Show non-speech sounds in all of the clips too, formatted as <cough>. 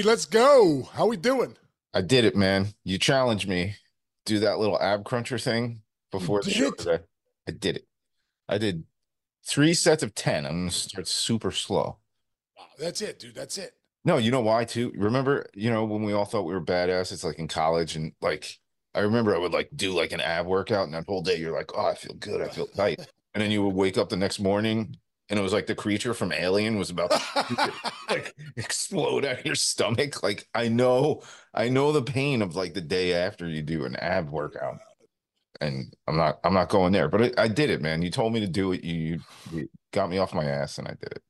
baby. Let's go. How we doing? I did it, man. You challenged me. Do that little ab cruncher thing before the show today. I did it. I did three sets of 10. I'm to start super slow. Wow, that's it, dude. That's it. No, you know why too? Remember, you know, when we all thought we were badass, it's like in college and like I remember I would like do like an ab workout and that whole day you're like, oh, I feel good, I feel tight. <laughs> And then you would wake up the next morning and it was like the creature from Alien was about to <laughs> like explode out of your stomach. Like I know, I know the pain of like the day after you do an ab workout. And I'm not, I'm not going there, but I, I did it, man. You told me to do it. You, you got me off my ass, and I did it.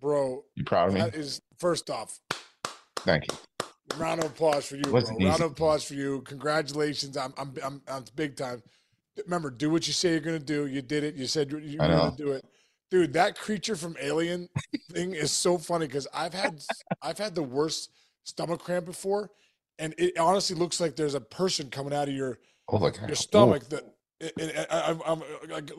Bro, You proud of me? that is first off, Thank you. round of applause for you, bro. Round easy. of applause for you. Congratulations. I'm I'm I'm, I'm big time. Remember, do what you say you're gonna do. You did it. You said you you were gonna do it. Dude, that creature from Alien thing is so funny because I've had I've had the worst stomach cramp before, and it honestly looks like there's a person coming out of your Oh, your stomach that it, it, I, I'm, I'm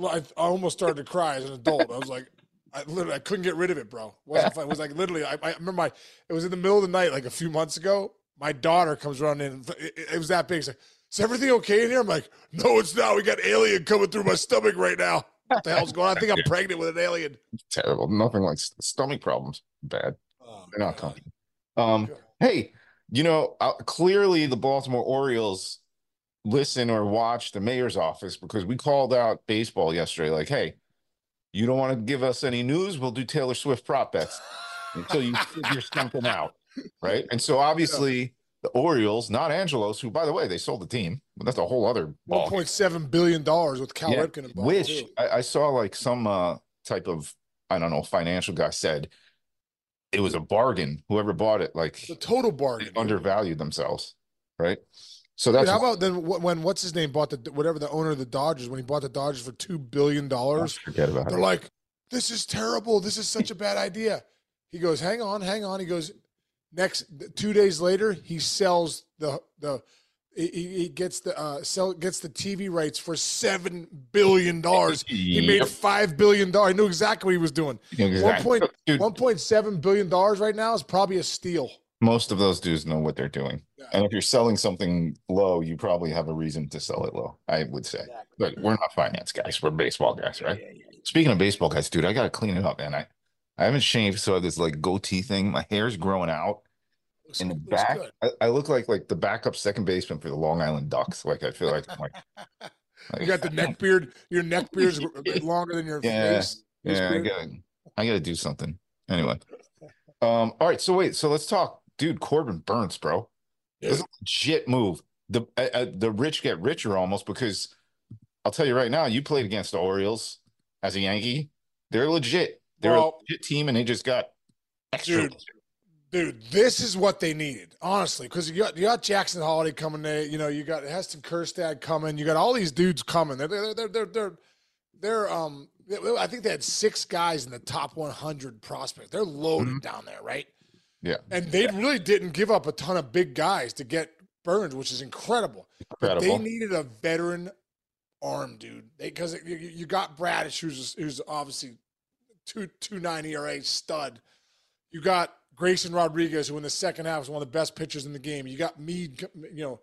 I, I almost started to cry as an adult. I was like, I literally I couldn't get rid of it, bro. It. It was like literally. I, I remember my. It was in the middle of the night, like a few months ago. My daughter comes running in. It, it- it was that big. She's like, "Is everything okay in here?" I'm like, "No, it's not. We got alien coming through my stomach right now. What the hell's going on? I think I'm pregnant with an alien." terrible. Nothing like st- stomach problems. Bad. Oh, They're not God. comfortable. Um, Good. hey, you know, uh, clearly the Baltimore Orioles listen or watch the mayor's office because we called out baseball yesterday. Like, hey, you don't want to give us any news? We'll do Taylor Swift prop bets until you figure something out, right? And so <laughs> obviously the Orioles, not Angelos, who by the way they sold the team, but that's a whole other One point seven billion dollars with Cal Yeah, Ripken involved. Which. I, I saw like some uh type of I don't know financial guy said it was a bargain. Whoever bought it, like the total bargain. dude. undervalued themselves, right? So Dude, that's how about then when what's his name bought the whatever the owner of the Dodgers when he bought the Dodgers for two billion dollars? forget about They're it. like, "This is terrible. This is such a bad idea." He goes, "Hang on, hang on." He goes, "Next two days later, he sells the the he, he gets the uh sell gets the TV rights for seven billion dollars. He made five billion dollars. I knew exactly what he was doing. exactly. One point one point seven billion dollars right now is probably a steal. most of those dudes know what they're doing. Yeah. And if you're selling something low, you probably have a reason to sell it low, I would say. But we're not finance guys, we're baseball guys, right? Speaking of baseball guys, dude, I gotta clean it up, man. I, I haven't shaved, so I have this like goatee thing. My hair's growing out. Looks- in the back. I, I look like like the backup second baseman for the Long Island Ducks. Like I feel like I'm like, like- <laughs> You got the neck beard. Your neck <laughs> beard's longer than your Yeah, face. yeah, I gotta I gotta do something. Anyway. Um, all right, so wait, so let's talk, dude. Corbin Burnes, bro. This is a legit move. The uh, uh, the rich get richer almost because I'll tell you right now, you played against the Orioles as a Yankee. They're legit. They're a Well- legit team, and they just got extra. Dude, Dude, this is what they needed, honestly, because you got you got Jackson Holliday coming there. You know, you got Heston Kjerstad coming. You got all these dudes coming. They're they're they're they're they're, they're um. I think they had six guys in the top 100 prospects. They're loaded Mhm. down there, right? Yeah. And they really didn't give up a ton of big guys to get Burnes, which is incredible. But they needed a veteran arm, dude. Because you, you got Bradish, who's who's obviously two two nine ERA stud. You got Grayson Rodriguez, who in the second half was one of the best pitchers in the game. You got Means, you know,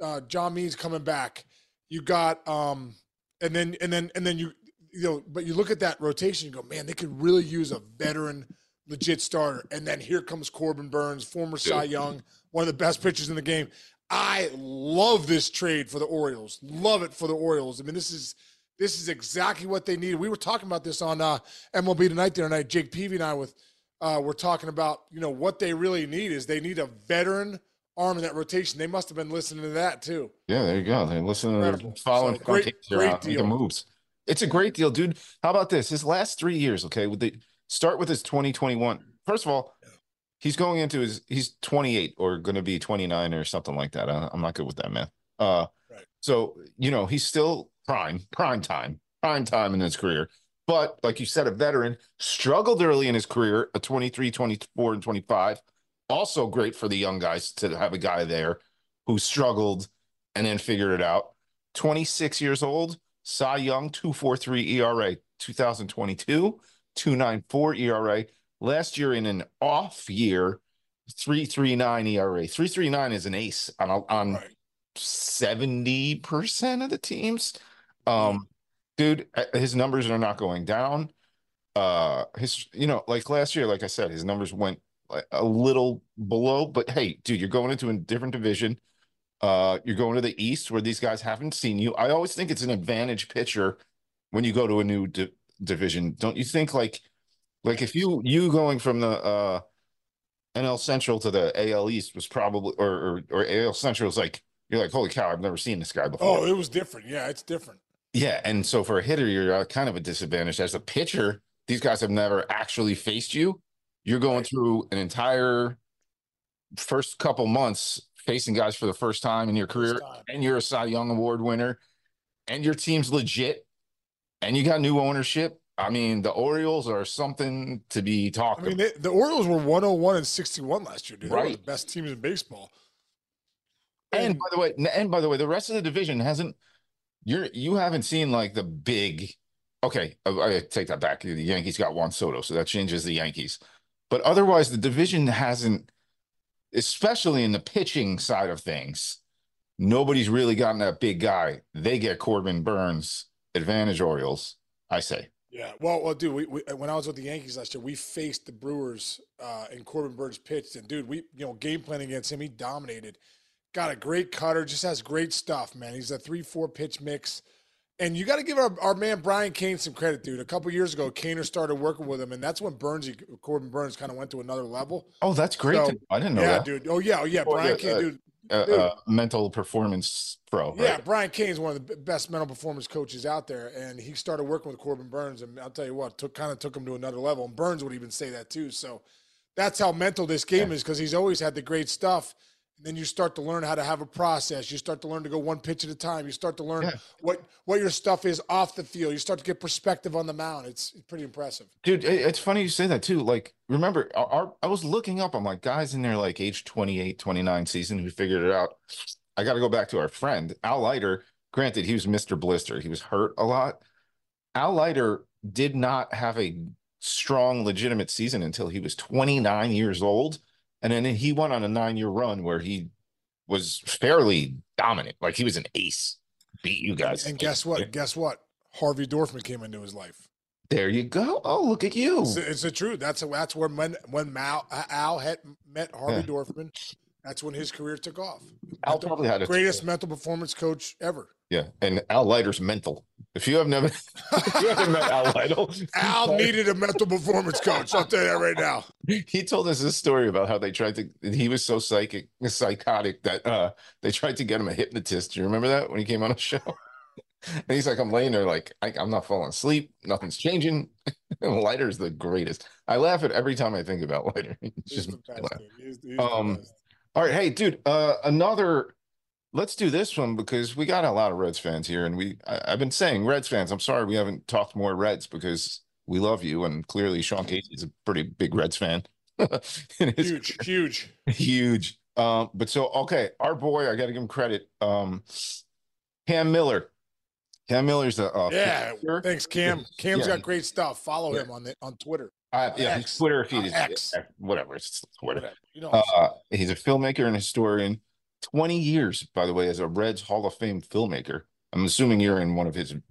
uh, John Means's coming back. You got um, and then and then and then you you know, but you look at that rotation, you go, man, they could really use a veteran, legit starter. And then here comes Corbin Burnes, former Cy Young, one of the best pitchers in the game. I love this trade for the Orioles. Love it for the Orioles. I mean, this is this is exactly what they needed. We were talking about this on uh, MLB tonight the other night. Jake Peavy and I with uh, we're talking about you know what they really need is they need a veteran arm in that rotation. They must have been listening to that too. Yeah, there you go. They listen to following So, great- great deal. moves. It's a great deal, dude. How about this? His last three years, okay, with the start with his 2021. First of all, he's going into his he's 28 or going to be 29 or something like that. I, I'm not good with that, man. Uh, Right. so you know he's still prime, prime time, prime time in his career. But like you said, a veteran struggled early in his career, a 23, 24, and 25. Also great for the young guys to have a guy there who struggled and then figured it out. 26 years old, Cy Young, 243 ERA, 2022, 294 ERA, Last year in an off year, 339 ERA. 339 is an ace on on Right. 70% of the teams. Um dude, uh, his numbers are not going down. Uh his you know, like last year like I said, his numbers went like a little below, but hey, dude, you're going into a different division. Uh you're going to the East where these guys haven't seen you. I always think it's an advantage pitcher when you go to a new di- division. Don't you think like like if you you going from the uh NL Central to the AL East was probably or or, or AL Central was like you're like holy cow I've never seen this guy before. Oh, it was different. Yeah, it's different. Yeah, and so for a hitter you're at kind of a disadvantage as a pitcher. These guys have never actually faced you. You're going through an entire first couple months facing guys for the first time in your career, and you're a Cy Young Award winner, and your team's legit, and you got new ownership. I mean, the Orioles are something to be talked I mean, about. they, the Orioles were 101 and 61 last year, dude. They were the Right. best teams in baseball. And by the way, and by the way, the rest of the division hasn't. You're you haven't seen like the big. Okay, I, I take that back. The Yankees got Juan Soto, so that changes the Yankees. But otherwise, the division hasn't, especially in the pitching side of things. Nobody's really gotten that big guy. They get Corbin Burnes, advantage Orioles. I say. Yeah, well, well, dude, we, we when I was with the Yankees last year, we faced the Brewers, uh, and Corbin Burnes pitched, and dude, we you know game plan against him, he dominated. Got a great cutter, just has great stuff, man. He's a three-four pitch mix, and you got to give our, our man Brian Cain some credit, dude. A couple years ago, Kaner started working with him, and that's when Burnes, Corbin Burnes, kind of went to another level. Oh, that's great. So, I didn't know yeah, that. dude. Oh yeah, oh yeah, Oh, Brian yeah, Cain, uh, dude. Uh, uh, mental performance pro. Yeah, Right? Brian Cain's one of the best mental performance coaches out there, and he started working with Corbin Burnes, and I'll tell you what, took kind of took him to another level. And Burnes would even say that too. So that's how mental this game Yeah. is because he's always had the great stuff. And then you start to learn how to have a process. You start to learn to go one pitch at a time. You start to learn Yeah. what what your stuff is off the field. You start to get perspective on the mound. It's, it's pretty impressive. Dude, it's funny you say that too. Like, remember, our, our- I was looking up, I'm like, guys in their like age 28, 29 season who figured it out. I got to go back to our friend, Al Leiter. Granted, he was Mr. Blister. He was hurt a lot. Al Leiter did not have a strong, legitimate season until he was 29 years old. And then he went on a nine year run where he was fairly dominant. Like, he was an ace, beat you guys. And guess what? Guess what? Harvey Dorfman came into his life. There you go. Oh, look at you. It's, it's the truth. That's that's where when when Mal, Al had met Harvey Yeah. Dorfman, that's when his career took off. Al Mental- probably had a greatest mental performance coach ever. Yeah, and Al Leiter's mental. If you have never, <laughs> you haven't met Al Leiter, Al needed a mental performance coach. I'll tell you that right now. he told us this story about how they tried to. He was so psychic, psychotic that uh they tried to get him a hypnotist. Do you remember that when he came on a show? <laughs> And he's like, I'm laying there, like I, I'm not falling asleep. Nothing's changing. <laughs> Leiter's the greatest. I laugh at every time I think about. It's He's just the best, laugh. He's- Um, best. All right, hey, dude. Uh, another. Let's do this one because we got a lot of Reds fans here, and we. I, I've been saying Reds fans. I'm sorry we haven't talked more Reds because we love you, and clearly Sean Casey's a pretty big Reds fan. <laughs> Huge, huge. <laughs> huge. Um, but so okay, our boy, I got to give him credit. Um, Cam Miller. Cam Miller's a uh, Yeah, filmmaker. thanks, Cam. Cam's Yeah. got great stuff. Follow Yeah. him on the on Twitter. Uh, yeah, X. Twitter feed Uh, X. whatever. It's Twitter. Whatever. You know, Uh, he's a filmmaker and historian. 20 years, by the way, as a Reds Hall of Fame filmmaker. I'm assuming you're in one of his. saying.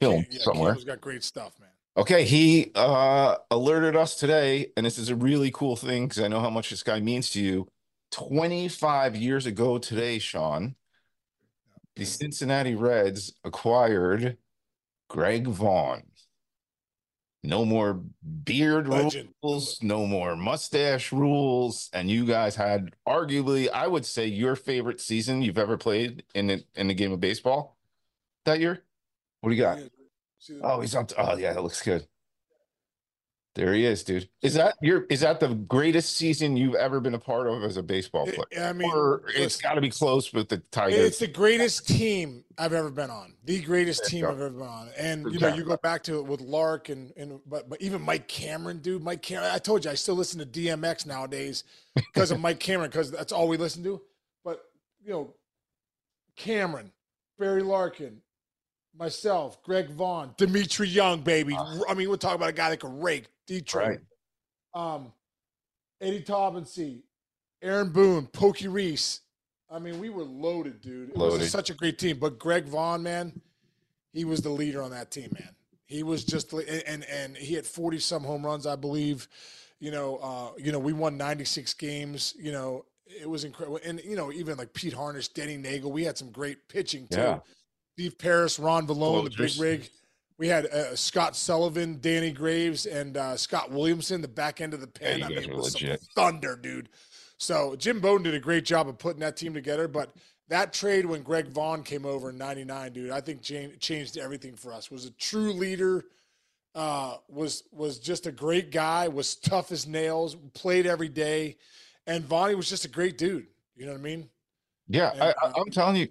film yeah, somewhere. Cam's got great stuff, man. Okay, he uh, alerted us today, and this is a really cool thing because I know how much this guy means to you. 25 years ago today, Sean, the Cincinnati Reds acquired Greg Vaughn. No more beard Legend. rules, no more mustache rules, and you guys had arguably, I would say, your favorite season you've ever played in the in the game of baseball that year. What do you got? Oh, he's on. Oh, yeah, that looks good. There he is, dude. Is that your? Is that the greatest season you've ever been a part of as a baseball player? I mean, or it's got to be close with the Tigers. It's the greatest team I've ever been on. The greatest team. I've ever been on. And you know, you go back to it with Lark and and but, but even Mike Cameron, dude. Mike Cameron. I told you I still listen to DMX nowadays because of Mike Cameron because that's all we listen to. But you know, Cameron, Barry Larkin, myself, Greg Vaughn, Dmitri Young, baby. I mean, we're talking about a guy that could rake Detroit. Right. Um, Eddie Taubensee, Aaron Boone, Pokey Reese. I mean, we were loaded, dude. It Loaded. was such a great team. But Greg Vaughn, man, he was the leader on that team, man. He was just and and, and he had forty some home runs, I believe. You know, uh, you know, we won ninety six games. You know, it was incredible. And you know, even like Pete Harnisch, Denny Neagle, we had some great pitching too. Yeah. Steve Parris, Ron Villone, the big rig. We had uh, Scott Sullivan, Danny Graves, and uh, Scott Williamson, the back end of the pen. you I mean, it was some legit. thunder, dude. So Jim Bowden did a great job of putting that team together. But that trade when Greg Vaughn came over in '99, dude, I think changed everything for us. Was a true leader. Uh, was was just a great guy. Was tough as nails. Played every day, and Vonnie was just a great dude. You know what I mean? Yeah, And, I, uh, I'm telling you,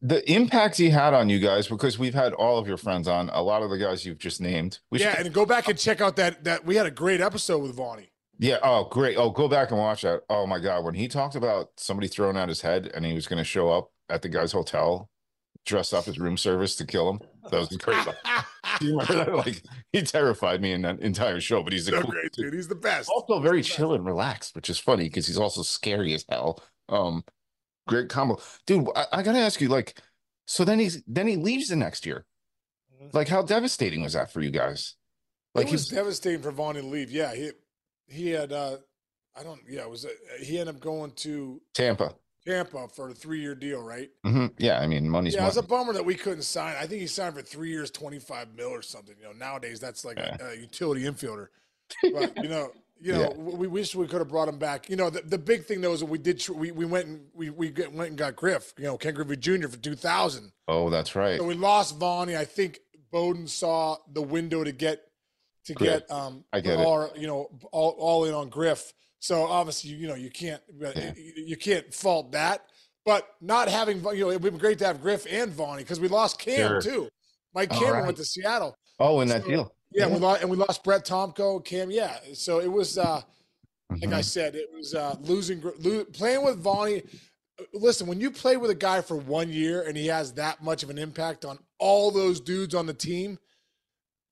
the impact he had on you guys because we've had all of your friends on, a lot of the guys you've just named. We yeah, should, and go back and check out that that we had a great episode with Vonnie. yeah. Oh, great. Oh, go back and watch that. Oh my God, when he talked about somebody throwing out his head and he was going to show up at the guy's hotel dressed up as room service to kill him, that was. <laughs> Do you remember that? Like he terrified me in that entire show, but he's a so cool great, dude. dude. He's the best. also very Best. chill and relaxed, which is funny because he's also scary as hell. Um, great combo, dude. I, I gotta ask you, like, so then he's then he leaves the next year. Mhm. Like, how devastating was that for you guys? Like, it was he's devastating for Vonnie to leave. Yeah, he he had uh I don't yeah, it was uh, he ended up going to Tampa. Tampa for a three year deal, right? hmm Yeah, I mean, money's yeah, it was a bummer that we couldn't sign. I think he signed for three years, twenty five mil or something. You know, nowadays that's like Yeah. a, a utility infielder. <laughs> But you know, you know, Yeah. we wish we could have brought him back. You know, the, the big thing though is that we did we we went and we we get, went and got Griff. You know, Ken Griffey Jr. for two thousand. oh, that's right. So we lost Vonnie. I think Bowden saw the window to get to Griff. get um I get it. all you know all, all in on Griff. So obviously you know you can't Yeah. you, can't fault that. But not having you know it would be great to have Griff and Vonnie because we lost Cam Sure. too. Mike Cameron right. went to Seattle. Oh, in that deal. Yeah, we lost and we lost Brett Tomko, Cam. Yeah, so it was uh like I Mhm. said, it was uh losing lo- playing with Vonnie. uh, Listen, when you play with a guy for one year and he has that much of an impact on all those dudes on the team,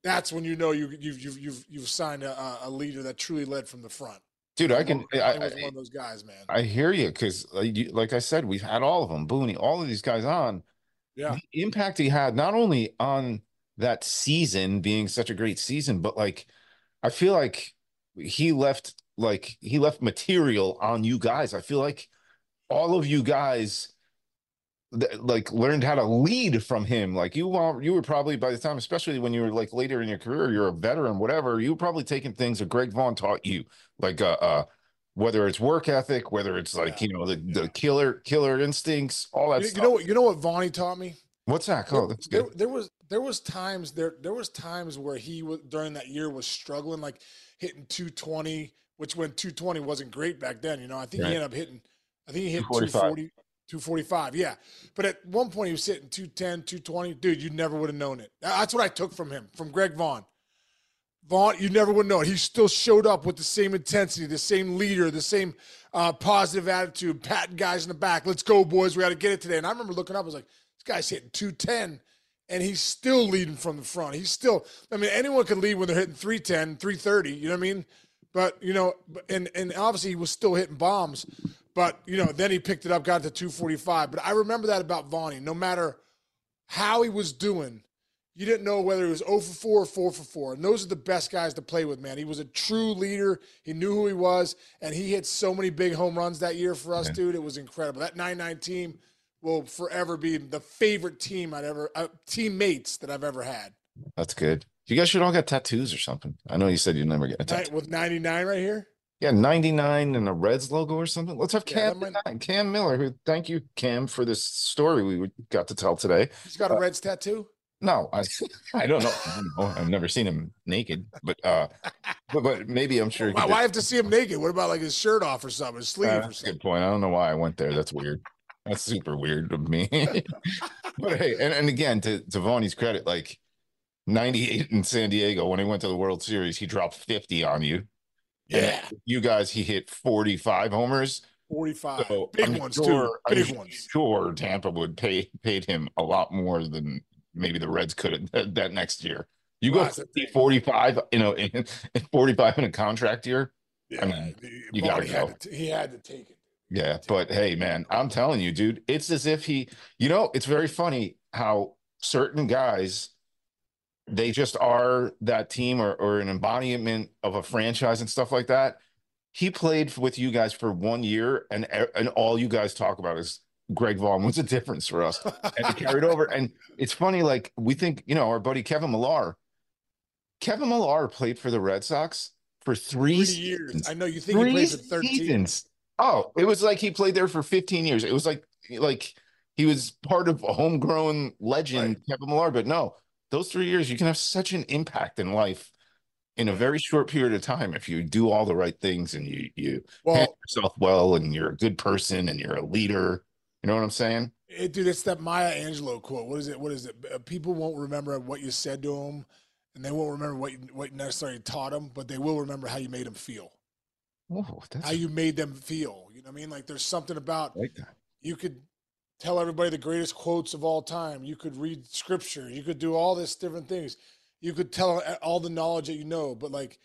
that's when you know you you've you've you've, you've signed a, a- leader that truly led from the front. dude. I can. I, Vonnie was one of those guys, man. I hear you because, like I said, we've had all of them, Booney, all of these guys on. Yeah, the impact he had not only on that season being such a great season, but like I feel like he left like he left material on you guys. I feel like all of you guys th- like learned how to lead from him. Like you were you were probably by the time, especially when you were like later in your career, you're a veteran, whatever, you were probably taking things that Greg Vaughn taught you, like uh uh whether it's work ethic, whether it's like, Yeah, you know, the, the killer killer instincts, all that you, stuff. you know what you know what Vonnie taught me. What's that? There- that's there, good. there was there was times there there was times where he was during that year was struggling, like hitting 220, which when 220 wasn't great back then. You know, I think Right. he ended up hitting, I think he hit 245. 240, 245. Yeah, but at one point he was hitting 210, 220. Dude, you never would have known it. That's what I took from him, from Greg Vaughn. Vaughn, you never would know it. He still showed up with the same intensity, the same leader, the same uh, positive attitude, patting guys in the back. Let's go, boys. We got to get it today. And I remember looking up, I was like, this guy's hitting 210, and he's still leading from the front. He's still, I mean, anyone can lead when they're hitting 310, 330, you know what I mean? But, you know, and, and obviously he was still hitting bombs, but, you know, then he picked it up, got to 245. But I remember that about Vonnie. No matter how he was doing, you didn't know whether he was 0 for 4 or 4 for 4. And those are the best guys to play with, man. He was a true leader. He knew who he was, and he hit so many big home runs that year for us, Yeah. dude. It was incredible. That 9-9 team will forever be the favorite team I'd ever uh, teammates that I've ever had. That's good. You guys should all get tattoos or something. I know you said you'd never get a tattoo. With 99 right here. Yeah, 99 and a Reds logo or something. Let's have Cam, that might- Cam Miller, who thank you, Cam, for this story we got to tell today. He's got a Reds tattoo. No, I <laughs> I don't know. I. I've never seen him naked, but uh but, but maybe I'm sure Why, why have to see him naked? What about like his shirt off or something, his sleeve Uh, or something? good point. I don't know why I went there. That's weird. That's super weird of me. <laughs> but hey, and, and again, to, to Vonnie's credit, like 98 in San Diego, when he went to the World Series, he dropped 50 on you. And Yeah, You guys, he hit 45 homers. 45. So Big I'm ones sure, too. I'm ones. Sure, Tampa would pay paid him a lot more than maybe the Reds could have that next year. You Well, go that's 50, 45, you know, in, in <laughs> 45 in a contract year. Yeah, mean, you gotta go. t- he had to take it. Yeah, but hey, man, I'm telling you, dude, it's as if he, you know, it's very funny how certain guys, they just are that team or, or an embodiment of a franchise and stuff like that. He played with you guys for one year, and and all you guys talk about is Greg Vaughn What's the difference for us, and it carried over. And it's funny, like we think, you know, our buddy Kevin Millar, Kevin Millar played for the Red Sox for three, Three years. I know you think he played for 13. seasons. Oh, it was like he played there for 15 years. It was like like he was part of a homegrown legend, Kevin Millar. But no, those three years, you can have such an impact in life in a very short period of time if you do all the right things and you you Well, yourself well and you're a good person and you're a leader. You know what I'm saying? it, dude, it's that Maya Angelou quote. What is it? What is it? Uh, People won't remember what you said to them, and they won't remember what you, what you necessarily taught them, but they will remember how you made them feel, Oh, that's how you made them feel. You know what I mean? Like there's something about like you could tell everybody the greatest quotes of all time. You could read scripture. You could do all this different things. You could tell all the knowledge that you know, but like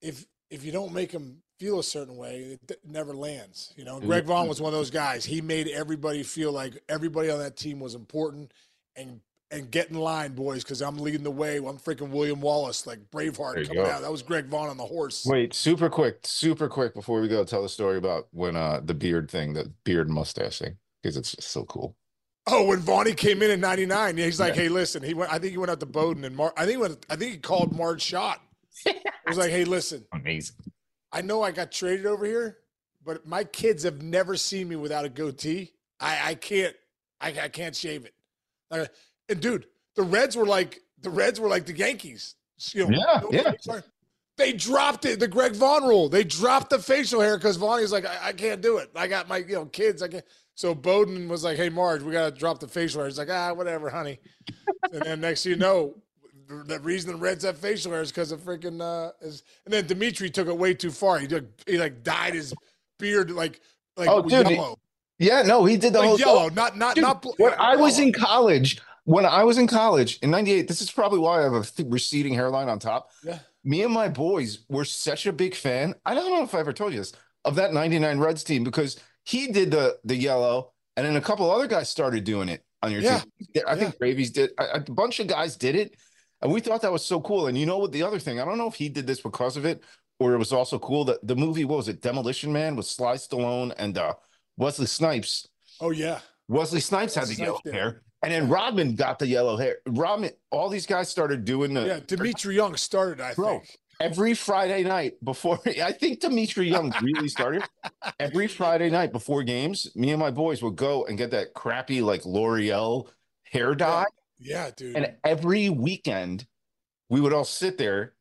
if if you don't make them feel a certain way, it never lands. You know, and Greg Vaughn was one of those guys. He made everybody feel like everybody on that team was important and and get in line, boys, because I'm leading the way. I'm freaking William Wallace, like Braveheart coming go. out. That was Greg Vaughn on the horse. Wait, super quick, super quick before we go, tell the story about when uh the beard thing, the beard mustache thing, because it's just so cool. Oh, when Vonnie came in in '99, he's like, Yeah. "Hey, listen." He went. I think he went out to Bowden and Mar- I think he went. I think he called Marge Schott. He was like, "Hey, listen. Amazing. I know I got traded over here, but my kids have never seen me without a goatee. I, I can't. I, I can't shave it. Like, and dude, the Reds were like the Reds were like the Yankees. You know, Yeah, no yeah. They dropped it. The Greg Vaughn rule. They dropped the facial hair because Vonnie's like, I, I can't do it. I got my you know kids. I can't. So Bowden was like, Hey Marge, we got to drop the facial hair. He's like, Ah, whatever, honey. and then next thing you know. The reason the Reds have facial hair is because of freaking uh is and then Dmitri took it way too far. He took he like dyed his beard like like Oh, dude, he- Yeah, no, he did the whole Like yellow, not not Dude, not bl- when I was in college, when I was in college in 98, this is probably why I have a th- receding hairline on top. Yeah. Me and my boys were such a big fan. I don't know if I ever told you this of that 99 Reds team because he did the the yellow and then a couple other guys started doing it on your Yeah. team. I think Gravies did. A, a bunch of guys did it. And we thought that was so cool. And you know what? The other thing, I don't know if he did this because of it or it was also cool that the movie, what was it? Demolition Man with Sly Stallone and uh, Wesley Snipes. Oh yeah. Wesley Snipes had the Snipes yellow hair, and then Rodman got the yellow hair. Rodman, all these guys started doing the Yeah. Dmitri Young started, I Bro. think. every Friday night before. <laughs> I think Dmitri Young really started every Friday night before games. Me and my boys would go and get that crappy like L'Oreal hair dye, Yeah, dude. and every weekend we would all sit there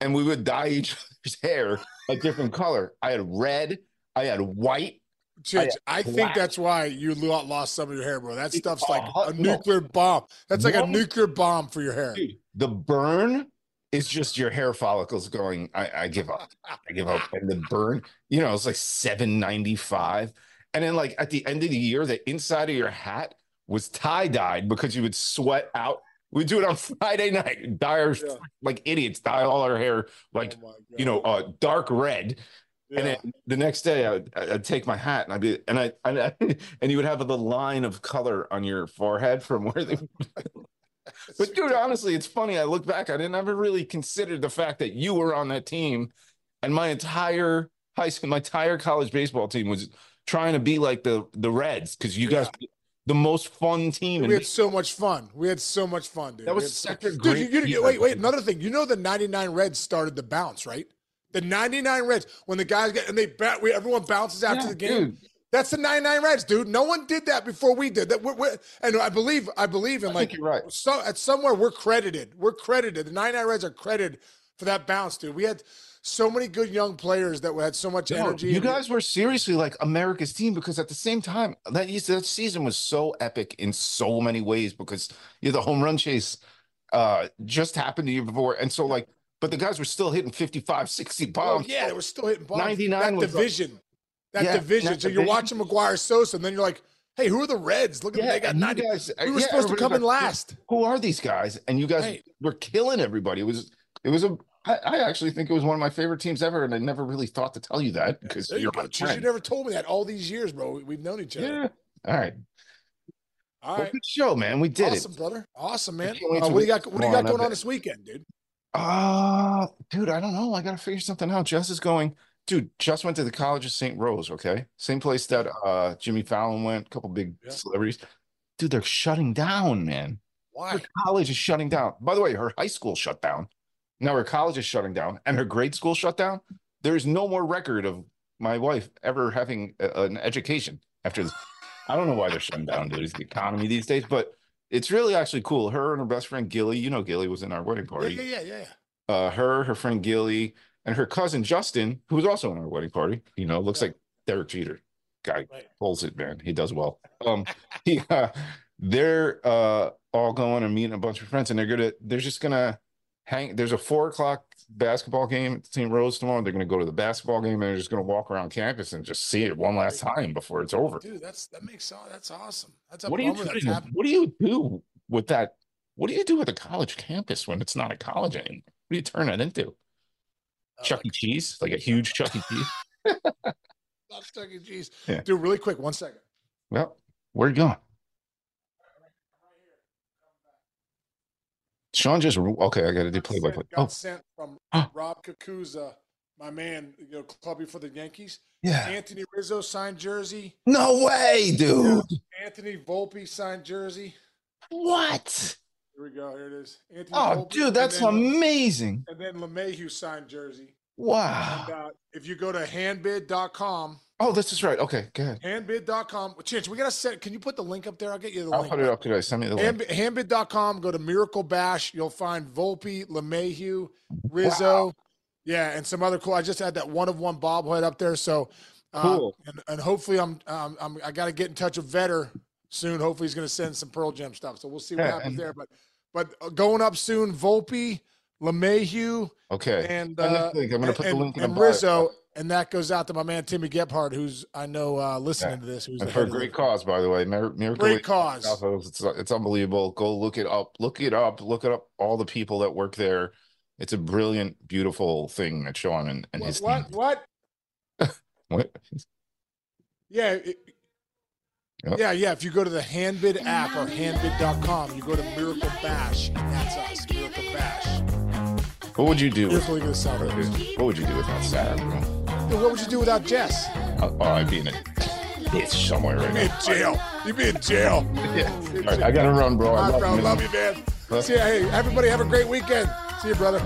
and we would dye each <laughs> other's hair a different color. I had red, I had white. Chich, I, think that's why you lost some of your hair, bro. That stuff's like a nuclear bomb. That's like a nuclear bomb for your hair. Dude, the burn is just your hair follicles going. I, I give up. I give up. And the burn, you know, it's like seven ninety five, and then like at the end of the year, the inside of your hat was tie dyed because you would sweat out. We do it on <laughs> Friday night. Dye our, Yeah. like idiots, dye all our hair like Oh you know, uh, dark red. Yeah. And then the next day, I'd, I'd take my hat and I'd be, and I, and, I, <laughs> and you would have the line of color on your forehead from where they but dude, honestly, it's funny. I look back, I didn't ever really consider the fact that you were on that team, and my entire high school, my entire college baseball team was trying to be like the the Reds because you guys, the most fun team. we had so much fun. We had so much fun, dude. That was such a dude. great You, you, year. wait, wait. Another thing. You know, the '99 Reds started the bounce, right? The '99 Reds when the guys get and they bat, we, everyone bounces after Yeah, the game. dude. That's the '99 Reds, dude. No one did that before we did. That we're, we're, and I believe, I believe in I like you're right. so at somewhere we're credited. We're credited. The 99 Reds are credited for that bounce, dude. We had so many good young players that had so much No, energy. you guys were seriously like America's team because at the same time that that season was so epic in so many ways because you know, the home run chase uh just happened the year before and so like but the guys were still hitting 55 60 Oh bombs yeah, they were still hitting bombs. 99 that was like- division. That Yeah, division. that so you're watching McGwire Sosa, and then you're like, Hey, who are the Reds? Look at Yeah, they got and you 90. guys, we were yeah, supposed to come in last. Who are these guys? And you guys Right. were killing everybody. It was it was a I, I actually think it was one of my favorite teams ever, and I never really thought to tell you that because you you're go. my Jeez, you never told me that all these years, bro. We've known each other. Yeah. All right. All Well, good show, man. We did awesome, it. brother. Awesome, man. Uh, what do you got? What do you got going on this weekend, dude? Uh dude, I don't know. I gotta figure something out. Jess is going. Dude, just went to the College of St. Rose, okay? Same place that uh Jimmy Fallon went, a couple big Yeah. celebrities. Dude, they're shutting down, man. Why? Her college is shutting down. By the way, her high school shut down. Now her college is shutting down and her grade school shut down. There's no more record of my wife ever having a- an education after this. I don't know why they're shutting down, dude. It's the economy these days, but it's really actually cool. Her and her best friend Gilly, you know, Gilly was in our wedding party. yeah, yeah, yeah. yeah. Uh, her, her friend Gilly, and her cousin Justin, who was also in our wedding party. You know, looks Yeah. like Derek Jeter. Guy Right. pulls it, man. He does well. <laughs> Um, he, uh, they're uh all going and meeting a bunch of friends, and they're gonna they're just gonna hang. There's a four o'clock basketball game at St. Rose tomorrow. They're gonna go to the basketball game and they're just gonna walk around campus and just see it one last time before it's over. Dude, that's that makes that's awesome. That's a What do you do? What do you do with that? What do you do with a college campus when it's not a college anymore? What do you turn it into? Uh, Chuck E. Cheese, like a huge Chuck E. Cheese. <laughs> Not Chuck E. Cheese. Yeah. Dude, really quick, one second. Well, where are you going? Sean just okay. I got to do play by play. Got Oh, sent from Huh. Rob Cucuzza, my man, you know, clubby for the Yankees. yeah. Anthony Rizzo signed jersey. No way, dude. Anthony Volpe signed jersey. What? Here we go. Here it is. Anthony Oh, Volpe, dude, and that's then- amazing. And then LeMahieu signed jersey. Wow. And uh, if you go to handbid.com, Oh, this is right. Okay, good. handbid.com, Chinch, we got to set. Can you put the link up there? I'll get you the link. I'll put it up today. Send me the link. Handbid.com, go to Miracle Bash. You'll find Volpe, LeMahieu, Rizzo. Wow. Yeah, and some other cool. I just had that one of one bobblehead up there. So, uh, Cool. and, and hopefully, I'm, um, I'm I got to get in touch with Vedder soon. Hopefully, he's going to send some Pearl Jam stuff. So we'll see what Yeah, happens and- there. But, but uh, going up soon, Volpe, LeMahieu, Okay. and Send uh, the. I'm gonna put the link in the and bio. Rizzo, and that goes out to my man Timmy Gephardt, who's I know uh, listening to this. Who's And for a great cause, by the way. Mir- Miracle great cause. South It's, it's unbelievable. Go look it up. Look it up. Look it up. All the people that work there. It's a brilliant, beautiful thing that Sean and, and What? his What? team. what? <laughs> What? Yeah. it- Yep. Yeah, yeah. If you go to the Handbid app or handbid.com, you go to Miracle Bash, and that's us, Miracle Bash. What would you do? Here's With, what we're going to sell it. what would you do without Sarah? bro? Dude, What would you do without Jess? Oh, oh, I'd be in a ditch somewhere right You'd be in now. jail. You'd be in jail. <laughs> Yeah. All right, I gotta run, bro. All I right, bro. you. Love you, man. Huh? See ya. Hey, everybody have a great weekend. See you, brother.